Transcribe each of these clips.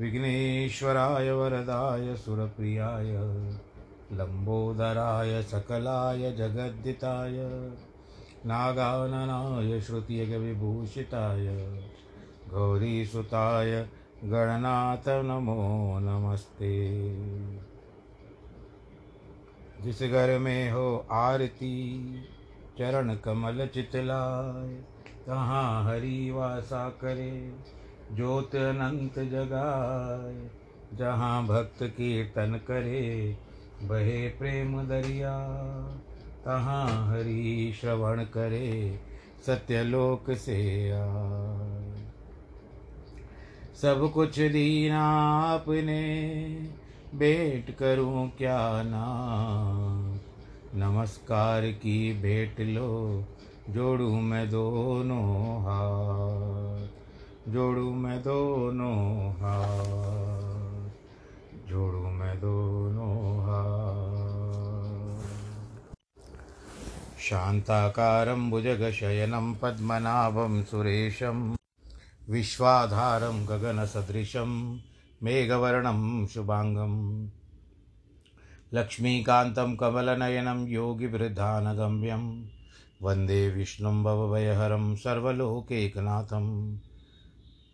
विघ्नेश्वराय वरदाय सुरप्रियाय लम्बोदराय सकलाय जगद्दिताय, नागाननाय श्रुतियगविभूषिताय गौरीसुताय गणनाथ नमो नमस्ते। जिस घर में हो आरती, चरण कमल चितलाय, तहाँ हरि वासा करे। ज्योत अनंत जगाए, जहाँ भक्त कीर्तन करे, बहे प्रेम दरिया। तहाँ हरि श्रवण करे, सत्यलोक से आए। सब कुछ दीना आपने भेंट करूँ क्या ना नमस्कार की भेंट लो, जोड़ू मैं दोनों हाथ। जोड़ू मैं दोनों हाथ, जोड़ू मैं दोनों हाथ। शान्ताकारं भुजगशयनं पद्मनाभं सुरेशं, विश्वाधारं गगनसदृशं मेघवर्णं शुभाङ्गं, लक्ष्मीकान्तं कमलनयनं योगिवृद्धानगम्यं, वंदे विष्णुं भवभयहरं सर्वलोकैकनाथं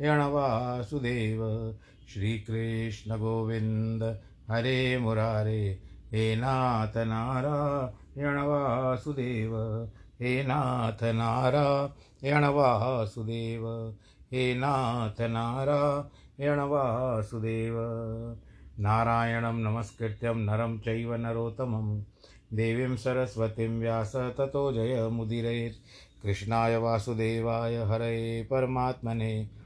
वासुदेव श्रीकृष्णगोविन्द। हरे मुरारे। हे नाथ नारायण वासुदेव हे नाथ नारायण वासुदेव हे नाथ नारायण वासुदेव नारायणं नमस्कृत्यं नरं चैव नरोत्तमं देवीं सरस्वतीं व्यास ततो जयमुदीरयेत् कृष्णाय वासुदेवाय हरये परमात्मने।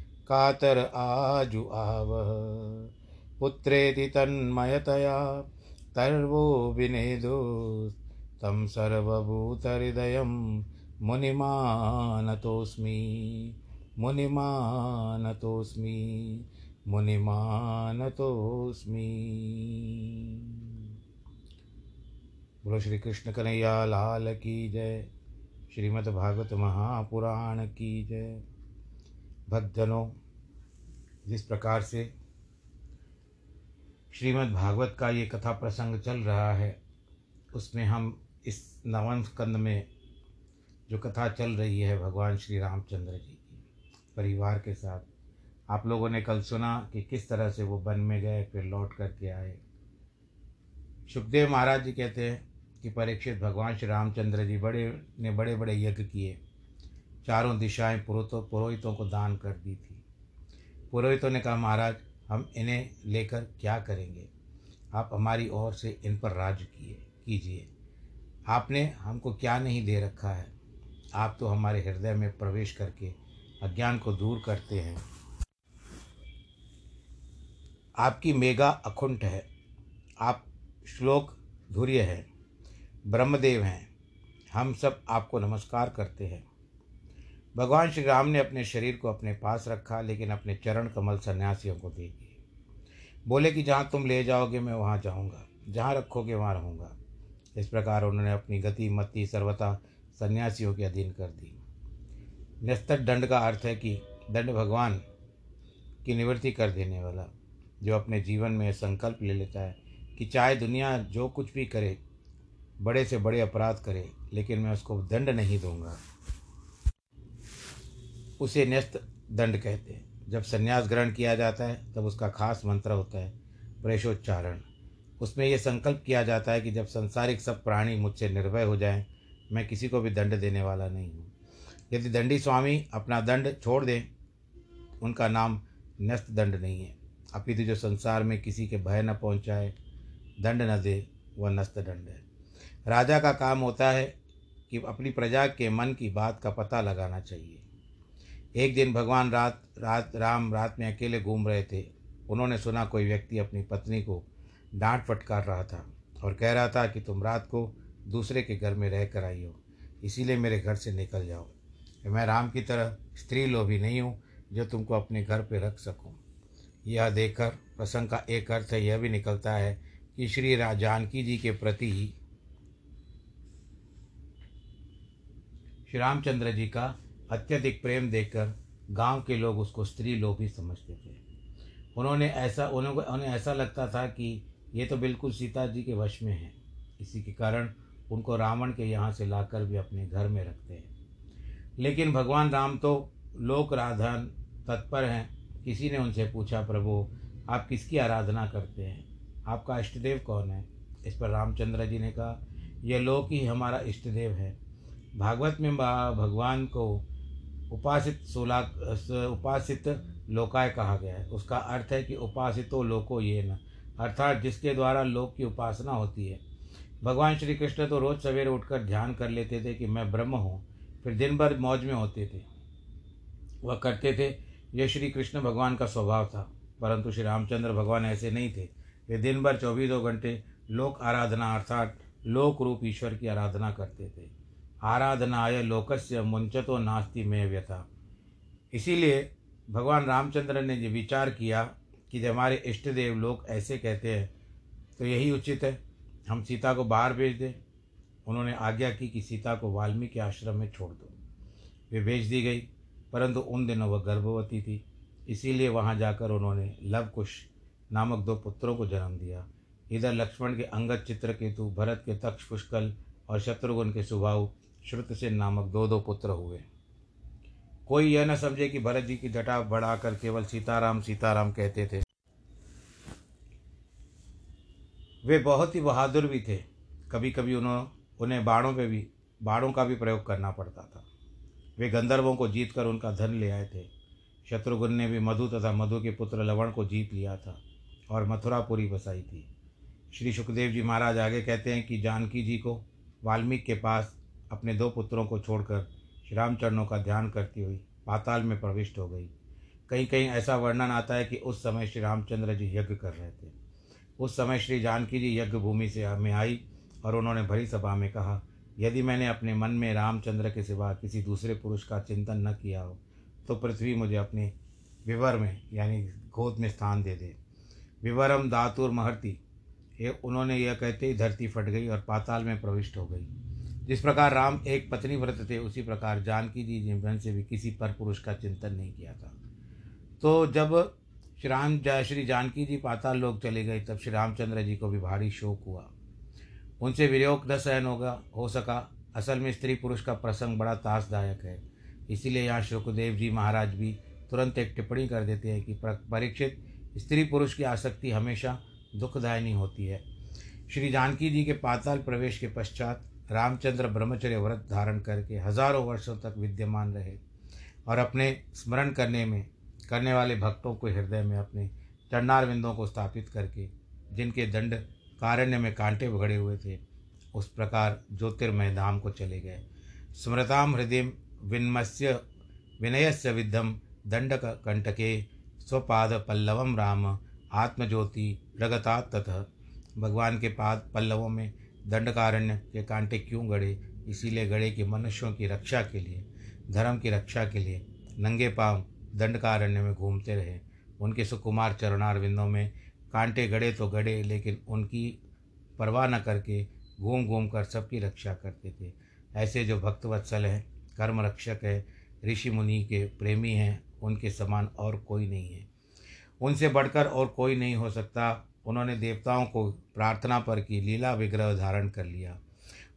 कातर आजु आवह पुत्रेति तन्मयतया तर्वो विनेदु। तं सर्वभूतहृदयं मुनिमानतोऽस्मि। मुनिमानतोऽस्मि। मुनिमानतोऽस्मि। बोलो श्री कृष्ण कन्हैया लाल की जय। श्रीमद् भागवत महापुराण की जय। भक्तजनों जिस प्रकार से श्रीमद् भागवत का ये कथा प्रसंग चल रहा है, उसमें हम इस नवम स्कंद में जो कथा चल रही है भगवान श्री रामचंद्र जी की, परिवार के साथ, आप लोगों ने कल सुना कि किस तरह से वो वन में गए, फिर लौट करके आए। सुखदेव महाराज जी कहते हैं कि परीक्षित भगवान श्री रामचंद्र जी बड़े, ने बड़े बड़े यज्ञ किए, चारों दिशाएँ पुरोहितों पुरोहितों को दान कर दी थी। पुरोहितों ने कहा, महाराज, हम इन्हें लेकर क्या करेंगे? आप हमारी ओर से इन पर राज किए, कीजिए। आपने हमको क्या नहीं दे रखा है? आप तो हमारे हृदय में प्रवेश करके अज्ञान को दूर करते हैं। आपकी मेगा अकुंठ है। आप श्लोक धुर्य हैं, ब्रह्मदेव हैं। हम सब आपको नमस्कार करते हैं। भगवान श्री राम ने अपने शरीर को अपने पास रखा, लेकिन अपने चरण कमल सन्यासियों को दे दिए। बोले कि जहाँ तुम ले जाओगे, मैं वहाँ जाऊँगा। जहाँ रखोगे, वहाँ रहूँगा। इस प्रकार उन्होंने अपनी गति मति सर्वता सन्यासियों के अधीन कर दी। निस्तक दंड का अर्थ है कि दंड भगवान की निवृत्ति कर देने वाला, जो अपने जीवन में संकल्प ले लेता है कि चाहे दुनिया जो कुछ भी करे, बड़े से बड़े अपराध करे, लेकिन मैं उसको दंड नहीं दूँगा। उसे न्यस्त दंड कहते हैं। जब संन्यास ग्रहण किया जाता है, तब उसका खास मंत्र होता है, प्रेषोच्चारण। उसमें यह संकल्प किया जाता है कि जब संसारिक सब प्राणी मुझसे निर्भय हो जाएँ, मैं किसी को भी दंड देने वाला नहीं हूँ। यदि दंडी स्वामी अपना दंड छोड़ दें, उनका नाम न्यस्त दंड नहीं है। अपितु जो संसार में किसी के भय न पहुँचाए, दंड न दे, वह नस्त दंड है। राजा का काम होता है कि अपनी प्रजा के मन की बात का पता लगाना चाहिए। एक दिन भगवान रात रात, राम रात में अकेले घूम रहे थे। उन्होंने सुना कोई व्यक्ति अपनी पत्नी को डांट फटकार रहा था और कह रहा था कि तुम रात को दूसरे के घर में रह कर आई हो, इसीलिए मेरे घर से निकल जाओ। मैं राम की तरह स्त्री लोभी नहीं हूँ जो तुमको अपने घर पर रख सकूँ। यह देखकर प्रसंग का एक अर्थ यह भी निकलता है कि श्री जानकी जी के प्रति ही श्री रामचंद्र जी का अत्यधिक प्रेम देकर गाँव के लोग उसको स्त्री लोग ही समझते थे। उन्होंने ऐसा, उन्होंने, उन्हें ऐसा लगता था कि ये तो बिल्कुल सीता जी के वश में है। इसी के कारण उनको रावण के यहाँ से लाकर भी अपने घर में रखते हैं। लेकिन भगवान राम तो लोक राधन तत्पर हैं। किसी ने उनसे पूछा, प्रभु, आप किसकी आराधना करते हैं? आपका इष्टदेव कौन है? इस पर रामचंद्र जी ने कहा यह लोक ही हमारा इष्टदेव है। भागवत में भगवान को उपासित सोला उपासित लोकाय कहा गया है। उसका अर्थ है कि उपासितो लोको ये न अर्थात जिसके द्वारा लोक की उपासना होती है। भगवान श्री कृष्ण तो रोज़ सवेरे उठकर ध्यान कर लेते थे कि मैं ब्रह्म हूँ, फिर दिन भर मौज में होते थे। वह करते थे यह श्री कृष्ण भगवान का स्वभाव था, परंतु श्री रामचंद्र भगवान ऐसे नहीं थे। वे दिन भर चौबीसों घंटे लोक आराधना, अर्थात लोक रूप ईश्वर की आराधना करते थे। आराधनाय लोकस्य मुंचतो नास्ति में व्यथा। इसीलिए भगवान रामचंद्र ने ये विचार किया कि जब हमारे इष्ट देव लोग ऐसे कहते हैं तो यही उचित है। हम सीता को बाहर भेज दें। उन्होंने आज्ञा की कि सीता को वाल्मीकि आश्रम में छोड़ दो। वे भेज दी गई, परंतु उन दिनों वह गर्भवती थी। इसीलिए वहाँ जाकर उन्होंने लवकुश नामक दो पुत्रों को जन्म दिया। इधर लक्ष्मण के अंगद चित्रकेतु भरत के तक्ष पुष्कल और शत्रुघ्न के सुभाव श्रुतसेन नामक दो दो पुत्र हुए। कोई यह न समझे कि भरत जी की जटा बढ़ाकर केवल सीताराम सीताराम कहते थे। वे बहुत ही बहादुर भी थे। कभी कभी उन्होंने उन्हें बाणों पे भी, बाणों का भी प्रयोग करना पड़ता था। वे गंधर्वों को जीत कर उनका धन ले आए थे। शत्रुघ्न ने भी मधु तथा मधु के पुत्र लवण को जीत लिया था और मथुरापुरी बसाई थी। श्री सुखदेव जी महाराज आगे कहते हैं कि जानकी जी को वाल्मीकि के पास अपने दो पुत्रों को छोड़कर श्री रामचरणों का ध्यान करती हुई पाताल में प्रविष्ट हो गई। कहीं कहीं ऐसा वर्णन आता है कि उस समय श्री रामचंद्र जी यज्ञ कर रहे थे। उस समय श्री जानकी जी यज्ञ भूमि से हमें आई और उन्होंने भरी सभा में कहा, यदि मैंने अपने मन में रामचंद्र के सिवा किसी दूसरे पुरुष का चिंतन न किया हो तो पृथ्वी मुझे अपने विवर में, यानी गोद में स्थान दे दे। विवरम दातुर महर्ति। ये उन्होंने यह कहते ही धरती फट गई और पाताल में प्रविष्ट हो गई। जिस प्रकार राम एक पत्नी व्रत थे, उसी प्रकार जानकी जी जीवन से भी किसी पर पुरुष का चिंतन नहीं किया था। तो जब श्री राम श्री जानकी जी पाताल लोग चले गए, तब श्री रामचंद्र जी को भी भारी शोक हुआ। उनसे वियोग न सहन होगा, हो सका। असल में स्त्री पुरुष का प्रसंग बड़ा तासदायक है। इसीलिए यहाँ शुक्रदेव जी महाराज भी तुरंत एक टिप्पणी कर देते हैं कि परीक्षित, स्त्री पुरुष की आसक्ति हमेशा दुखदायनी होती है। श्री जानकी जी के पाताल प्रवेश के पश्चात रामचंद्र ब्रह्मचर्य व्रत धारण करके हज़ारों वर्षों तक विद्यमान रहे और अपने स्मरण करने में, करने वाले भक्तों को हृदय में अपने चरणार विंदों को स्थापित करके, जिनके दंड कारण्य में कांटे भगड़े हुए थे, उस प्रकार ज्योतिर्मय धाम को चले गए। स्मृताम हृदय विन्मस्य, विनयस्य विद्धम दंडक कंटके, स्वपाद पल्लवम राम, आत्मज्योति प्रगता ततः। भगवान के पाद पल्लवों में दंडकारण्य के कांटे क्यों गड़े इसीलिए गड़े कि मनुष्यों की रक्षा के लिए, धर्म की रक्षा के लिए नंगे पाँव दंडकारण्य में घूमते रहे। उनके सुकुमार चरणार विंदों में कांटे गड़े तो गड़े लेकिन उनकी परवाह न करके घूम घूम कर सबकी रक्षा करते थे। ऐसे जो भक्तवत्सल हैं, कर्म रक्षक है, ऋषि मुनि के प्रेमी हैं, उनके समान और कोई नहीं है। उनसे बढ़कर और कोई नहीं हो सकता। उन्होंने देवताओं को प्रार्थना पर की, लीला विग्रह धारण कर लिया।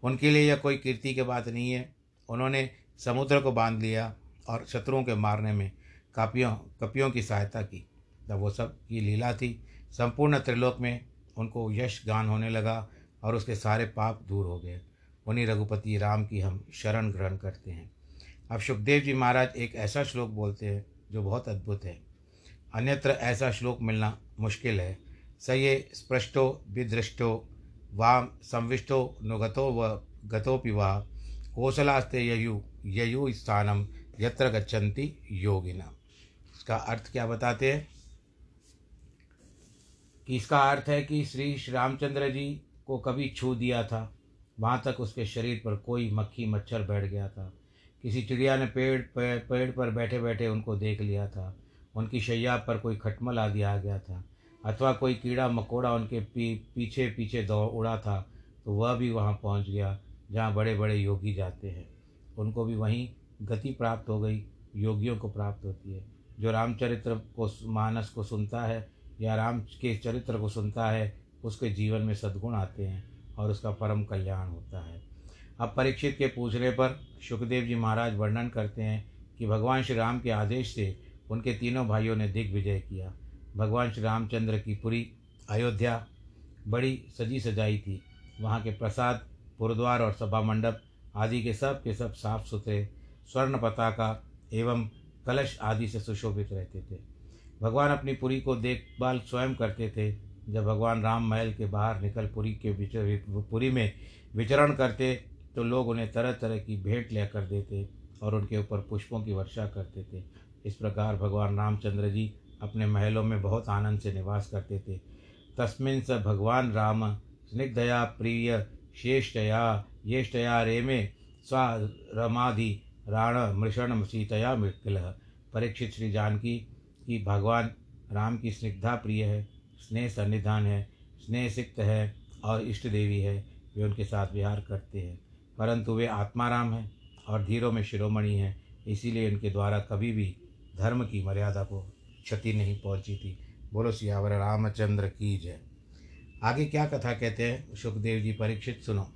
उनके लिए यह कोई कीर्ति की बात नहीं है। उन्होंने समुद्र को बाँध लिया और शत्रुओं के मारने में कापियों, कपियों की सहायता की। तब वो सब की लीला थी। संपूर्ण त्रिलोक में उनको यश गान होने लगा और उसके सारे पाप दूर हो गए। उन्हीं रघुपति राम की हम शरण ग्रहण करते हैं। अब सुखदेव जी महाराज एक ऐसा श्लोक बोलते हैं जो बहुत अद्भुत है। अन्यत्र ऐसा श्लोक मिलना मुश्किल है। स ये स्पृष्टो विदृष्टो वाम संविष्टो नुगतो व गतोपि वा। कौशलास्ते ययु ययु स्थानम यत्र गच्छन्ति योगिना। इसका अर्थ क्या बताते हैं? कि इसका अर्थ है कि श्री रामचंद्र जी को कभी छू दिया था। वहाँ तक उसके शरीर पर कोई मक्खी, मच्छर बैठ गया था। किसी चिड़िया ने पेड़ पेड़ पर बैठे बैठे उनको देख लिया था। उनकी शैया पर कोई खटमल आदि आ गया था। अथवा कोई कीड़ा मकोड़ा उनके पी, पीछे पीछे दौड़ उड़ा था तो वह भी वहाँ पहुँच गया, जहाँ बड़े बड़े योगी जाते हैं। उनको भी वहीं गति प्राप्त हो गई, योगियों को प्राप्त होती है। जो रामचरित्र को मानस को सुनता है, या राम के चरित्र को सुनता है, उसके जीवन में सद्गुण आते हैं, और उसका परम कल्याण होता है। अब परीक्षित के पूछने पर सुखदेव जी महाराज वर्णन करते हैं कि भगवान श्री राम के आदेश से उनके तीनों भाइयों ने दिग्विजय किया। भगवान श्री रामचंद्र की पुरी अयोध्या बड़ी सजी सजाई थी। वहाँ के प्रसाद, गुरुद्वार और सभा मंडप आदि के सब के सब साफ़ सुथरे, स्वर्ण पताका एवं कलश आदि से सुशोभित रहते थे। भगवान अपनी पुरी को देखभाल स्वयं करते थे। जब भगवान राम महल के बाहर निकल पुरी के पुरी में विचरण करते तो लोग उन्हें तरह तरह की भेंट लेकर देते और उनके ऊपर पुष्पों की वर्षा करते थे। इस प्रकार भगवान रामचंद्र जी अपने महलों में बहुत आनंद से निवास करते थे। तस्मिन स भगवान राम, स्निग्धया, प्रिय, श्रेष्ठया येष्टया रेमे स्वा रमाधि राण, मृषण, सीतया मृकिल परीक्षित श्री जानकी की भगवान राम की स्निग्धा प्रिय है, स्नेह सन्निधान है, स्नेह सिक्त है और इष्ट देवी है। वे उनके साथ विहार करते हैं। परंतु वे आत्माराम हैं और धीरों में शिरोमणि हैं, इसीलिए इनके द्वारा कभी भी धर्म की मर्यादा को क्षति नहीं पहुँची थी। बोलो, सियावर, रामचंद्र की जय। आगे क्या कथा कहते हैं? सुखदेव जी, परीक्षित सुनो।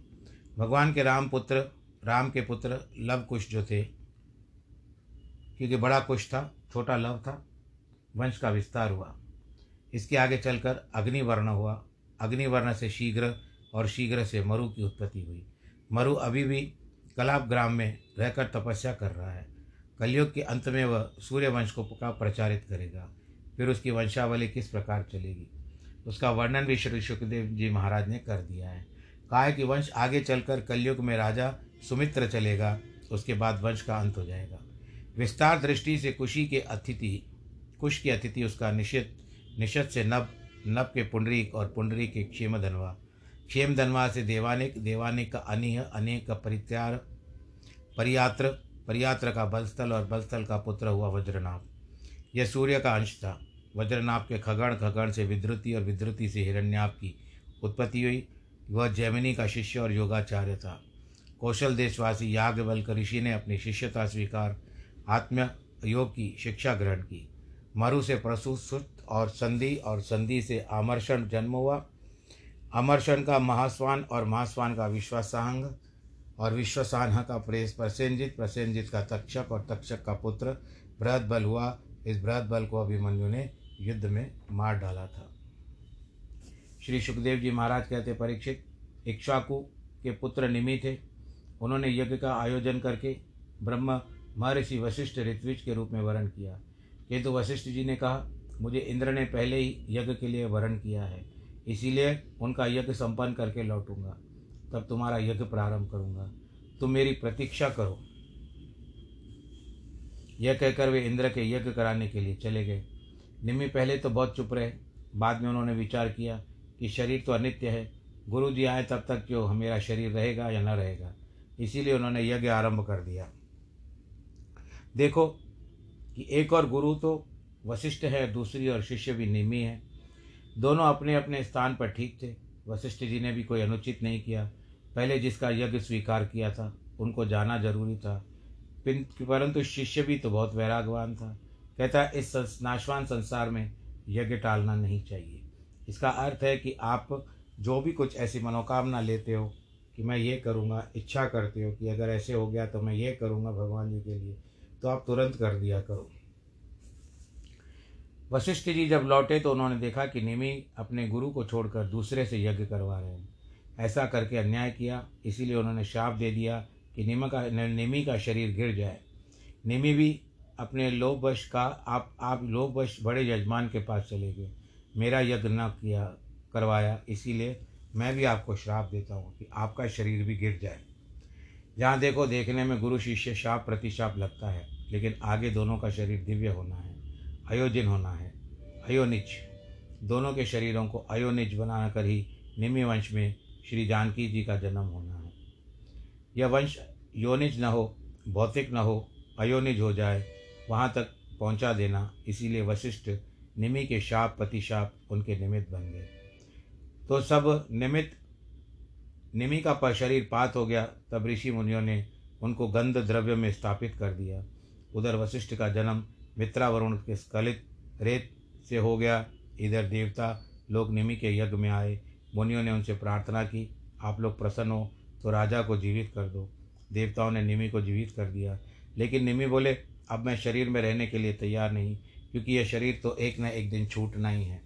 भगवान के राम पुत्र, राम के पुत्र लव कुश जो थे, क्योंकि बड़ा कुश था, छोटा लव था, वंश का विस्तार हुआ। इसके आगे चलकर अग्निवर्ण हुआ। अग्निवर्ण से शीघ्र और शीघ्र से मरु की उत्पत्ति हुई। मरु अभी भी कलाप ग्राम में रहकर तपस्या कर रहा है। कलयुग के अंत में वह सूर्यवंश को का प्रचारित करेगा। फिर उसकी वंशावली किस प्रकार चलेगी? उसका वर्णन भी श्री सुखदेव जी महाराज ने कर दिया है। कहा है कि वंश आगे चलकर कलयुग में राजा सुमित्र चलेगा, उसके बाद वंश का अंत हो जाएगा। विस्तार दृष्टि से कुशी के अतिथि, कुश की अतिथि उसका निषित निषद से नभ नभ के पुंडरीक और पुंडरी के क्षेम धनवा क्षेम धनवा से देवानिक देवानिक का अनिह, अनेक का परित्यार, परियात्र परियात्र का बलस्थल और बलस्थल का पुत्र हुआ वज्रनाभ। यह सूर्य का अंश था। वज्रनाभ के खगण खगण से विद्रुति और विद्रुति से हिरण्याभ की उत्पत्ति हुई। वह जैमिनी का शिष्य और योगाचार्य था। कौशल देशवासी याज्ञवल्क ऋषि ने अपनी शिष्यता स्वीकार आत्म योग की शिक्षा ग्रहण की। मरु से प्रसूत और संधि और संधि से आमर्षण जन्म हुआ। अमर्षण का महास्वान और महास्वान का विश्वासांग। और विश्वसान्ह का प्रेस प्रसेंजित प्रसेंजित का तक्षक और तक्षक का पुत्र बृहद बल हुआ। इस बृहद बल को अभिमन्यु ने युद्ध में मार डाला था। श्री सुखदेव जी महाराज कहते, परीक्षित, इक्ष्वाकु के पुत्र निमि थे उन्होंने यज्ञ का आयोजन करके ब्रह्म महर्षि वशिष्ठ ऋत्विज के रूप में वर्ण किया। किंतु वशिष्ठ जी ने कहा, मुझे इंद्र ने पहले ही यज्ञ के लिए वर्ण किया है, इसीलिए उनका यज्ञ संपन्न करके लौटूँगा। तब तुम्हारा यज्ञ प्रारंभ करूँगा। तुम मेरी प्रतीक्षा करो। यह कहकर वे इंद्र के यज्ञ कराने के लिए चले गए। निम्मी पहले तो बहुत चुप रहे। बाद में उन्होंने विचार किया कि शरीर तो अनित्य है। गुरु जी आए तब तक जो मेरा शरीर रहेगा या न रहेगा? इसीलिए उन्होंने यज्ञ आरंभ कर दिया। देखो कि एक और गुरु तो वशिष्ठ है, दूसरी और शिष्य भी निमी है। दोनों अपने अपने स्थान पर ठीक थे। वशिष्ठ जी ने भी कोई अनुचित नहीं किया। पहले जिसका यज्ञ स्वीकार किया था, उनको जाना ज़रूरी था। परंतु शिष्य भी तो बहुत वैरागवान था। कहता है इस नाशवान संसार में यज्ञ टालना नहीं चाहिए। इसका अर्थ है कि आप जो भी कुछ ऐसी मनोकामना लेते हो कि मैं ये करूँगा, इच्छा करते हो कि अगर ऐसे हो गया तो मैं ये करूँगा भगवान जी के लिए तो आप तुरंत कर दिया करो। वशिष्ठ जी जब लौटे तो उन्होंने देखा कि निमि अपने गुरु को छोड़कर दूसरे से यज्ञ करवा रहे हैं। ऐसा करके अन्याय किया, इसीलिए उन्होंने शाप दे दिया कि निम का निमी का शरीर गिर जाए। निमी भी अपने लोभवश का, आप आप लोभवश बड़े यजमान के पास चले गए। मेरा यज्ञ न किया, करवाया, इसीलिए मैं भी आपको श्राप देता हूँ कि आपका शरीर भी गिर जाए। जहाँ देखो, देखने में गुरु शिष्य शाप प्रतिशाप लगता है, लेकिन आगे दोनों का शरीर दिव्य होना है, अयोजिन होना है अयोनिज दोनों के शरीरों को अयोनिज बना कर ही निम्य वंश में श्री जानकी जी का जन्म होना है। यह वंश योनिज न हो, भौतिक न हो, अयोनिज हो जाए, वहाँ तक पहुँचा देना, इसीलिए वशिष्ठ निमि के शाप प्रतिशाप उनके निमित्त बन गए। तो सब निमित्त, निमि का शरीर पात हो गया, तब ऋषि मुनियों ने उनको गंध द्रव्य में स्थापित कर दिया। उधर वशिष्ठ का जन्म मित्रा वरुण के स्खलित रेत से हो गया। इधर देवता लोग निमि के यज्ञ में आए मुनियों ने उनसे प्रार्थना की, आप लोग प्रसन्न हो तो राजा को जीवित कर दो। देवताओं ने निमि को जीवित कर दिया। लेकिन निमि बोले, अब मैं शरीर में रहने के लिए तैयार नहीं, क्योंकि यह शरीर तो एक न एक दिन छूटना ही है।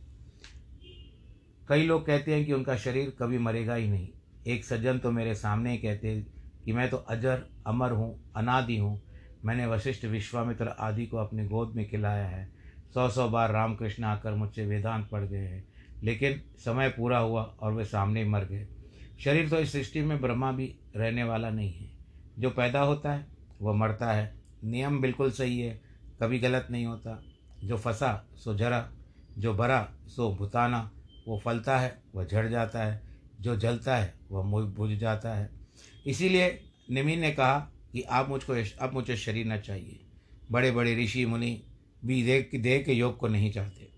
कई लोग कहते हैं कि उनका शरीर कभी मरेगा ही नहीं। एक सज्जन तो मेरे सामने ही कहते हैं कि मैं तो अजर, अमर हूँ, अनादि हूँ। मैंने वशिष्ठ विश्वामित्र आदि को अपनी गोद में खिलाया है। सौ सौ बार रामकृष्ण आकर मुझसे वेदांत पढ़ गए हैं। लेकिन समय पूरा हुआ और वे सामने मर गए। शरीर तो इस सृष्टि में ब्रह्मा भी रहने वाला नहीं है। जो पैदा होता है, वह मरता है। नियम बिल्कुल सही है, कभी गलत नहीं होता। जो फंसा, सो जरा जो भरा, सो भुताना। वो फलता है, वह झड़ जाता है। जो जलता है, वह बुझ जाता है। इसीलिए निमी ने कहा कि आप मुझको अब मुझे शरीर न चाहिए। बड़े बड़े ऋषि मुनि भी देह के योग को नहीं चाहते।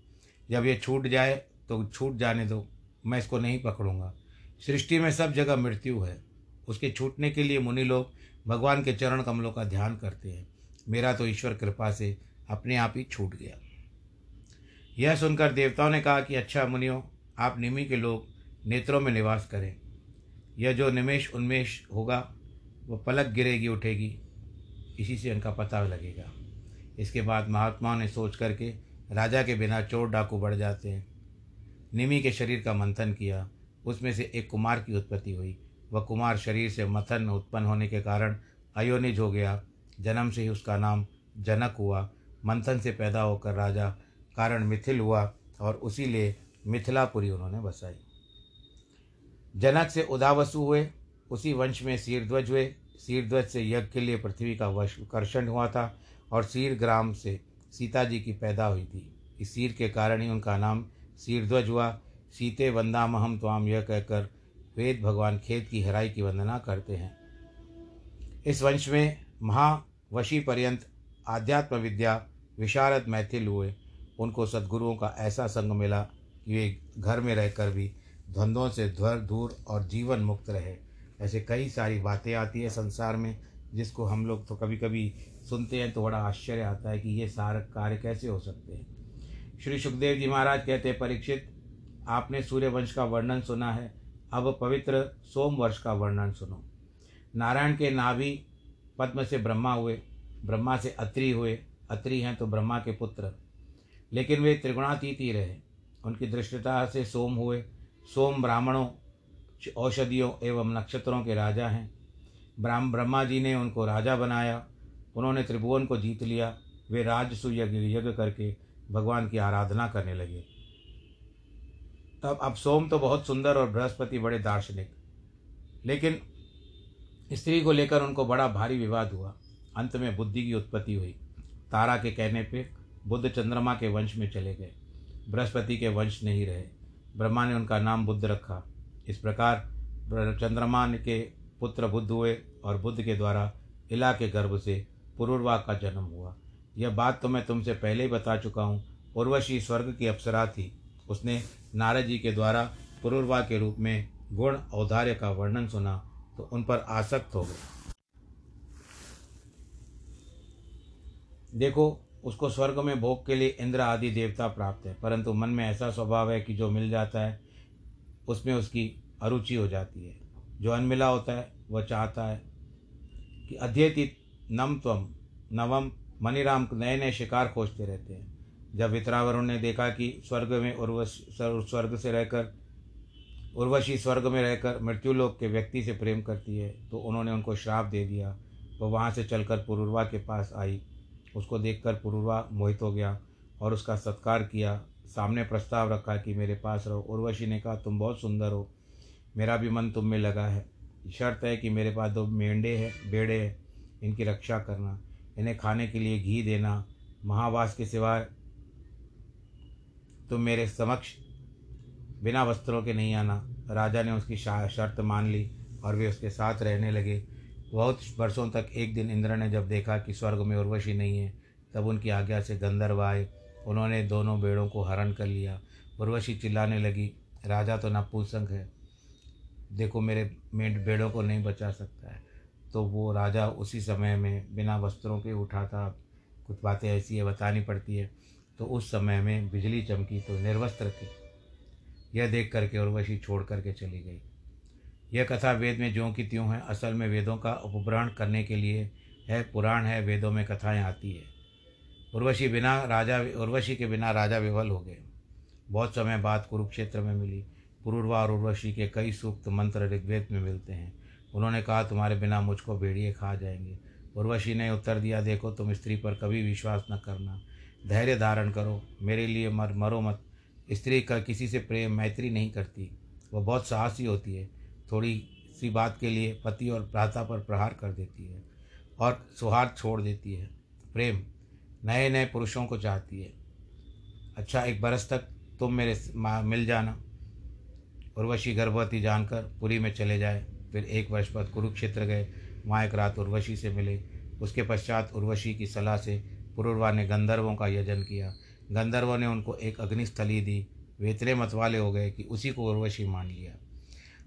जब ये छूट जाए तो छूट जाने दो, मैं इसको नहीं पकड़ूँगा। सृष्टि में सब जगह मृत्यु है। उसके छूटने के लिए मुनि लोग भगवान के चरण कमलों का ध्यान करते हैं। मेरा तो ईश्वर कृपा से अपने आप ही छूट गया। यह सुनकर देवताओं ने कहा कि अच्छा मुनियों, आप निमि के लोग नेत्रों में निवास करें। यह जो निमेश उन्मेष होगा वह पलक गिरेगी, उठेगी। इसी से उनका पता लगेगा। इसके बाद महात्माओं ने सोच करके राजा के बिना चोर डाकू बढ़ जाते हैं। निमि के शरीर का मंथन किया। उसमें से एक कुमार की उत्पत्ति हुई। वह कुमार शरीर से मथन उत्पन्न होने के कारण अयोनिज हो गया। जन्म से ही उसका नाम जनक हुआ। मंथन से पैदा होकर राजा कारण मिथिल हुआ और उसी लिए मिथिलापुरी उन्होंने बसाई। जनक से उदावसु हुए। उसी वंश में शीरध्वज हुए। शीरध्वज से यज्ञ के लिए पृथ्वी का वश कर्षण हुआ था और शीर ग्राम से सीता जी की पैदा हुई थी। इस सीर के कारण ही उनका नाम शीरध्वज हुआ, सीते वंदामहम त्वाम यह कहकर वेद भगवान खेत की हराई की वंदना करते हैं। इस वंश में महावशी पर्यंत आध्यात्म विद्या विशारद मैथिल हुए। उनको सदगुरुओं का ऐसा संग मिला कि वे घर में रहकर भी द्वंद्वों से ध्वर दूर और जीवन मुक्त रहे। ऐसे कई सारी बातें आती है संसार में, जिसको हम लोग तो कभी कभी सुनते हैं तो बड़ा आश्चर्य आता है कि ये सारे कार्य कैसे हो सकते हैं। श्री सुखदेव जी महाराज कहते परीक्षित, आपने सूर्य वंश का वर्णन सुना है, अब पवित्र सोम वर्ष का वर्णन सुनो। नारायण के नाभि पद्म से ब्रह्मा हुए, ब्रह्मा से अत्रि हुए, अत्रि हैं तो ब्रह्मा के पुत्र। लेकिन वे त्रिगुणातीत ही रहे। उनकी दृष्टता से सोम हुए, सोम ब्राह्मणों, औषधियों एवं नक्षत्रों के राजा हैं। ब्राह्म, ब्रह्मा जी ने उनको राजा बनाया, उन्होंने त्रिभुवन को जीत लिया, वे राजसु यज्ञ यज्ञ करके भगवान की आराधना करने लगे। तब अब सोम तो बहुत सुंदर और बृहस्पति बड़े दार्शनिक, लेकिन स्त्री को लेकर उनको बड़ा भारी विवाद हुआ। अंत में बुद्धि की उत्पत्ति हुई। तारा के कहने पे बुद्ध चंद्रमा के वंश में चले गए। बृहस्पति के वंश नहीं रहे। ब्रह्मा ने उनका नाम बुद्ध रखा। इस प्रकार चंद्रमा के पुत्र बुद्ध हुए और बुद्ध के द्वारा इला के गर्भ से पुरुर्वा का जन्म हुआ। यह बात तो मैं तुमसे पहले ही बता चुका हूँ। उर्वशी स्वर्ग की अप्सरा थी। उसने नारद जी के द्वारा पुरुर्वा के रूप में गुण औदार्य का वर्णन सुना तो उन पर आसक्त हो गए। देखो, उसको स्वर्ग में भोग के लिए इंद्र आदि देवता प्राप्त है, परंतु मन में ऐसा स्वभाव है कि जो मिल जाता है, उसमें उसकी अरुचि हो जाती है। जो अनमिला होता है, वह चाहता है कि अध्येति नम त्वम नवम मनीराम नए नए शिकार खोजते रहते हैं। जब वित्रावरुण ने देखा कि स्वर्ग में उर्वश स्वर्ग से रहकर, उर्वशी स्वर्ग में रहकर मृत्युलोक के व्यक्ति से प्रेम करती है तो उन्होंने उनको श्राप दे दिया। वो वहाँ से चलकर पुरुर्वा के पास आई। उसको देखकर पुरुर्वा मोहित हो गया और उसका सत्कार किया। सामने प्रस्ताव रखा कि मेरे पास रहो। उर्वशी ने कहा, तुम बहुत सुंदर हो। मेरा भी मन तुम में लगा है। शर्त है कि मेरे पास दो मेंढे हैं, बेड़े हैं। इनकी रक्षा करना। इन्हें खाने के लिए घी देना, महावास के सिवाय तुम मेरे समक्ष बिना वस्त्रों के नहीं आना। राजा ने उसकी शर्त मान ली और वे उसके साथ रहने लगे। बहुत वर्षों तक एक दिन इंद्र ने जब देखा कि स्वर्ग में उर्वशी नहीं है, तब उनकी आज्ञा से गंधर्व आए। उन्होंने दोनों बेड़ों को हरण कर लिया। उर्वशी चिल्लाने लगी, राजा तो नपुंसक है। देखो मेरे मेड बेड़ों को नहीं बचा सकता है। तो वो राजा उसी समय में बिना वस्त्रों के उठा था। कुछ बातें ऐसी है, बतानी पड़ती है। तो उस समय में बिजली चमकी तो निर्वस्त्र थी। यह देख करके उर्वशी छोड़ करके चली गई। यह कथा वेद में ज्यों की त्यों है। असल में वेदों का उपग्रहण करने के लिए है, पुराण है, वेदों में कथाएँ आती है। उर्वशी बिना राजा उर्वशी के बिना राजा विवल हो गए। बहुत समय बाद कुरुक्षेत्र में मिली। पुरुर्वा और उर्वशी के कई सूक्त मंत्र ऋग्वेद में मिलते हैं। उन्होंने कहा, तुम्हारे बिना मुझको भेड़िए खा जाएँगे। उर्वशी ने उत्तर दिया, देखो, तुम स्त्री पर कभी विश्वास न करना। धैर्य धारण करो। मेरे लिए मर, मरो मत। स्त्री का किसी से प्रेम, मैत्री नहीं करती। वह बहुत साहसी होती है। थोड़ी सी बात के लिए पति और भ्राता पर प्रहार कर देती है और सौहार्द छोड़ देती है। प्रेम नए नए पुरुषों को चाहती है। अच्छा एक बरस तक तुम मेरे मिल जाना। उर्वशी गर्भवती जानकर पुरी में चले जाए। फिर एक वर्ष बाद कुरुक्षेत्र गए। वहाँ एक रात उर्वशी से मिले। उसके पश्चात उर्वशी की सलाह से पुरुर्वा ने गंधर्वों का यजन किया। गंधर्वों ने उनको एक अग्निस्थली दी। वे इतने मतवाले हो गए कि उसी को उर्वशी मान लिया।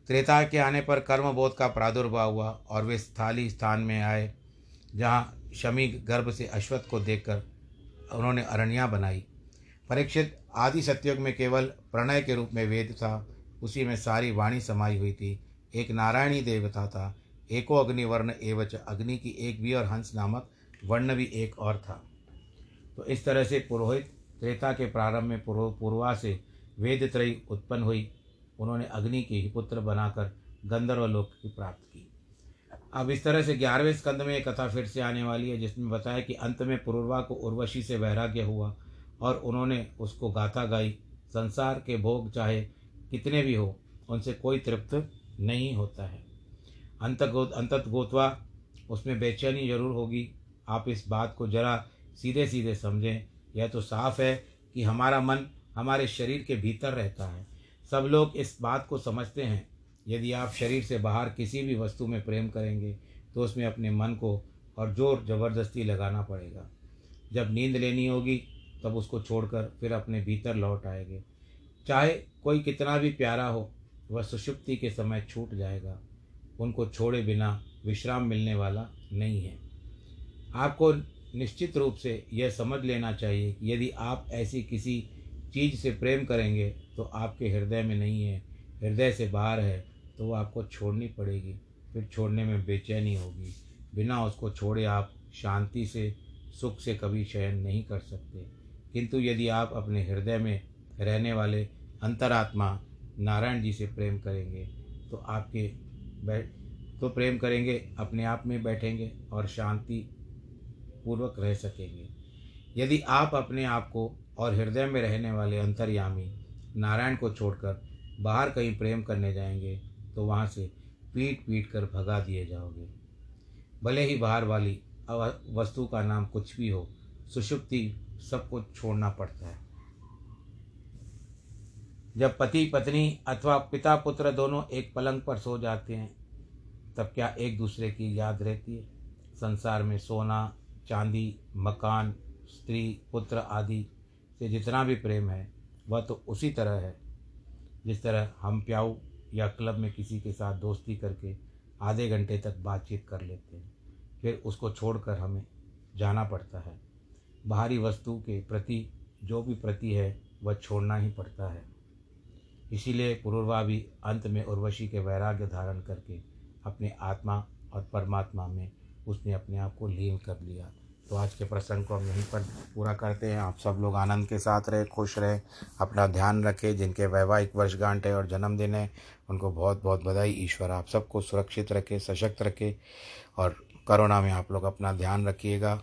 त्रेता के आने पर कर्मबोध का प्रादुर्भाव हुआ और वे स्थाली स्थान में आए, जहाँ शमी गर्भ से अश्वत्थ को देखकर उन्होंने अरण्या बनाई। परीक्षित आदि सत्युग में केवल प्रणय के रूप में वेद था। उसी में सारी वाणी समाई हुई थी। एक नारायणी देवता था, एको अग्निवर्ण एवच अग्नि की एक भी और हंस नामक वर्ण भी एक और था। तो इस तरह से पुरोहित त्रेता के प्रारंभ में पूर्वा से वेद त्रयी उत्पन्न हुई। उन्होंने अग्नि के ही पुत्र बनाकर गंधर्व लोक की प्राप्त की। अब इस तरह से ग्यारहवें स्कंद में एक कथा फिर से आने वाली है, जिसमें बताया कि अंत में पूर्वा को उर्वशी से वैराग्य हुआ और उन्होंने उसको गाथा गाई। संसार के भोग चाहे कितने भी हो, उनसे कोई तृप्त नहीं होता है। अंत गो अंतत गोतवा उसमें बेचैनी ज़रूर होगी। आप इस बात को जरा सीधे सीधे समझें। यह तो साफ़ है कि हमारा मन हमारे शरीर के भीतर रहता है। सब लोग इस बात को समझते हैं। यदि आप शरीर से बाहर किसी भी वस्तु में प्रेम करेंगे तो उसमें अपने मन को और ज़ोर ज़बरदस्ती लगाना पड़ेगा। जब नींद लेनी होगी, तब उसको छोड़कर फिर अपने भीतर लौट आएँगे। चाहे कोई कितना भी प्यारा हो वह सुषुप्ति के समय छूट जाएगा। उनको छोड़े बिना विश्राम मिलने वाला नहीं है। आपको निश्चित रूप से यह समझ लेना चाहिए कि यदि आप ऐसी किसी चीज़ से प्रेम करेंगे तो आपके हृदय में नहीं है। हृदय से बाहर है तो वो आपको छोड़नी पड़ेगी। फिर छोड़ने में बेचैनी होगी। बिना उसको छोड़े आप शांति से, सुख से कभी शयन नहीं कर सकते। किंतु यदि आप अपने हृदय में रहने वाले अंतरात्मा नारायण जी से प्रेम करेंगे तो आपके बैठ तो प्रेम करेंगे, अपने आप में बैठेंगे और शांति पूर्वक रह सकेंगे। यदि आप अपने आप को और हृदय में रहने वाले अंतर्यामी नारायण को छोड़कर बाहर कहीं प्रेम करने जाएँगे तो वहाँ से पीट पीट कर भगा दिए जाओगे। भले ही बाहर वाली वस्तु का नाम कुछ भी हो, सुषुप्ति सबको छोड़ना पड़ता है। जब पति, पत्नी अथवा पिता, पुत्र दोनों एक पलंग पर सो जाते हैं, तब क्या एक दूसरे की याद रहती है? संसार में सोना, चांदी, मकान, स्त्री, पुत्र आदि से जितना भी प्रेम है, वह तो उसी तरह है। जिस तरह हम प्याऊ या क्लब में किसी के साथ दोस्ती करके आधे घंटे तक बातचीत कर लेते हैं, फिर उसको छोड़कर हमें जाना पड़ता है। बाहरी वस्तु के प्रति जो भी प्रति है, वह छोड़ना ही पड़ता है। इसीलिए पुरुर्वा भी अंत में उर्वशी के वैराग्य धारण करके अपने आत्मा और परमात्मा में उसने अपने आप को लीन कर लिया। तो आज के प्रसंग को हम यहीं पर पूरा करते हैं। आप सब लोग आनंद के साथ रहे, खुश रहें, अपना ध्यान रखें। जिनके वैवाहिक वर्षगांठ है और जन्मदिन है, उनको बहुत बहुत बधाई। ईश्वर आप सबको सुरक्षित रखे, सशक्त रखे और कोरोना में आप लोग अपना ध्यान रखिएगा।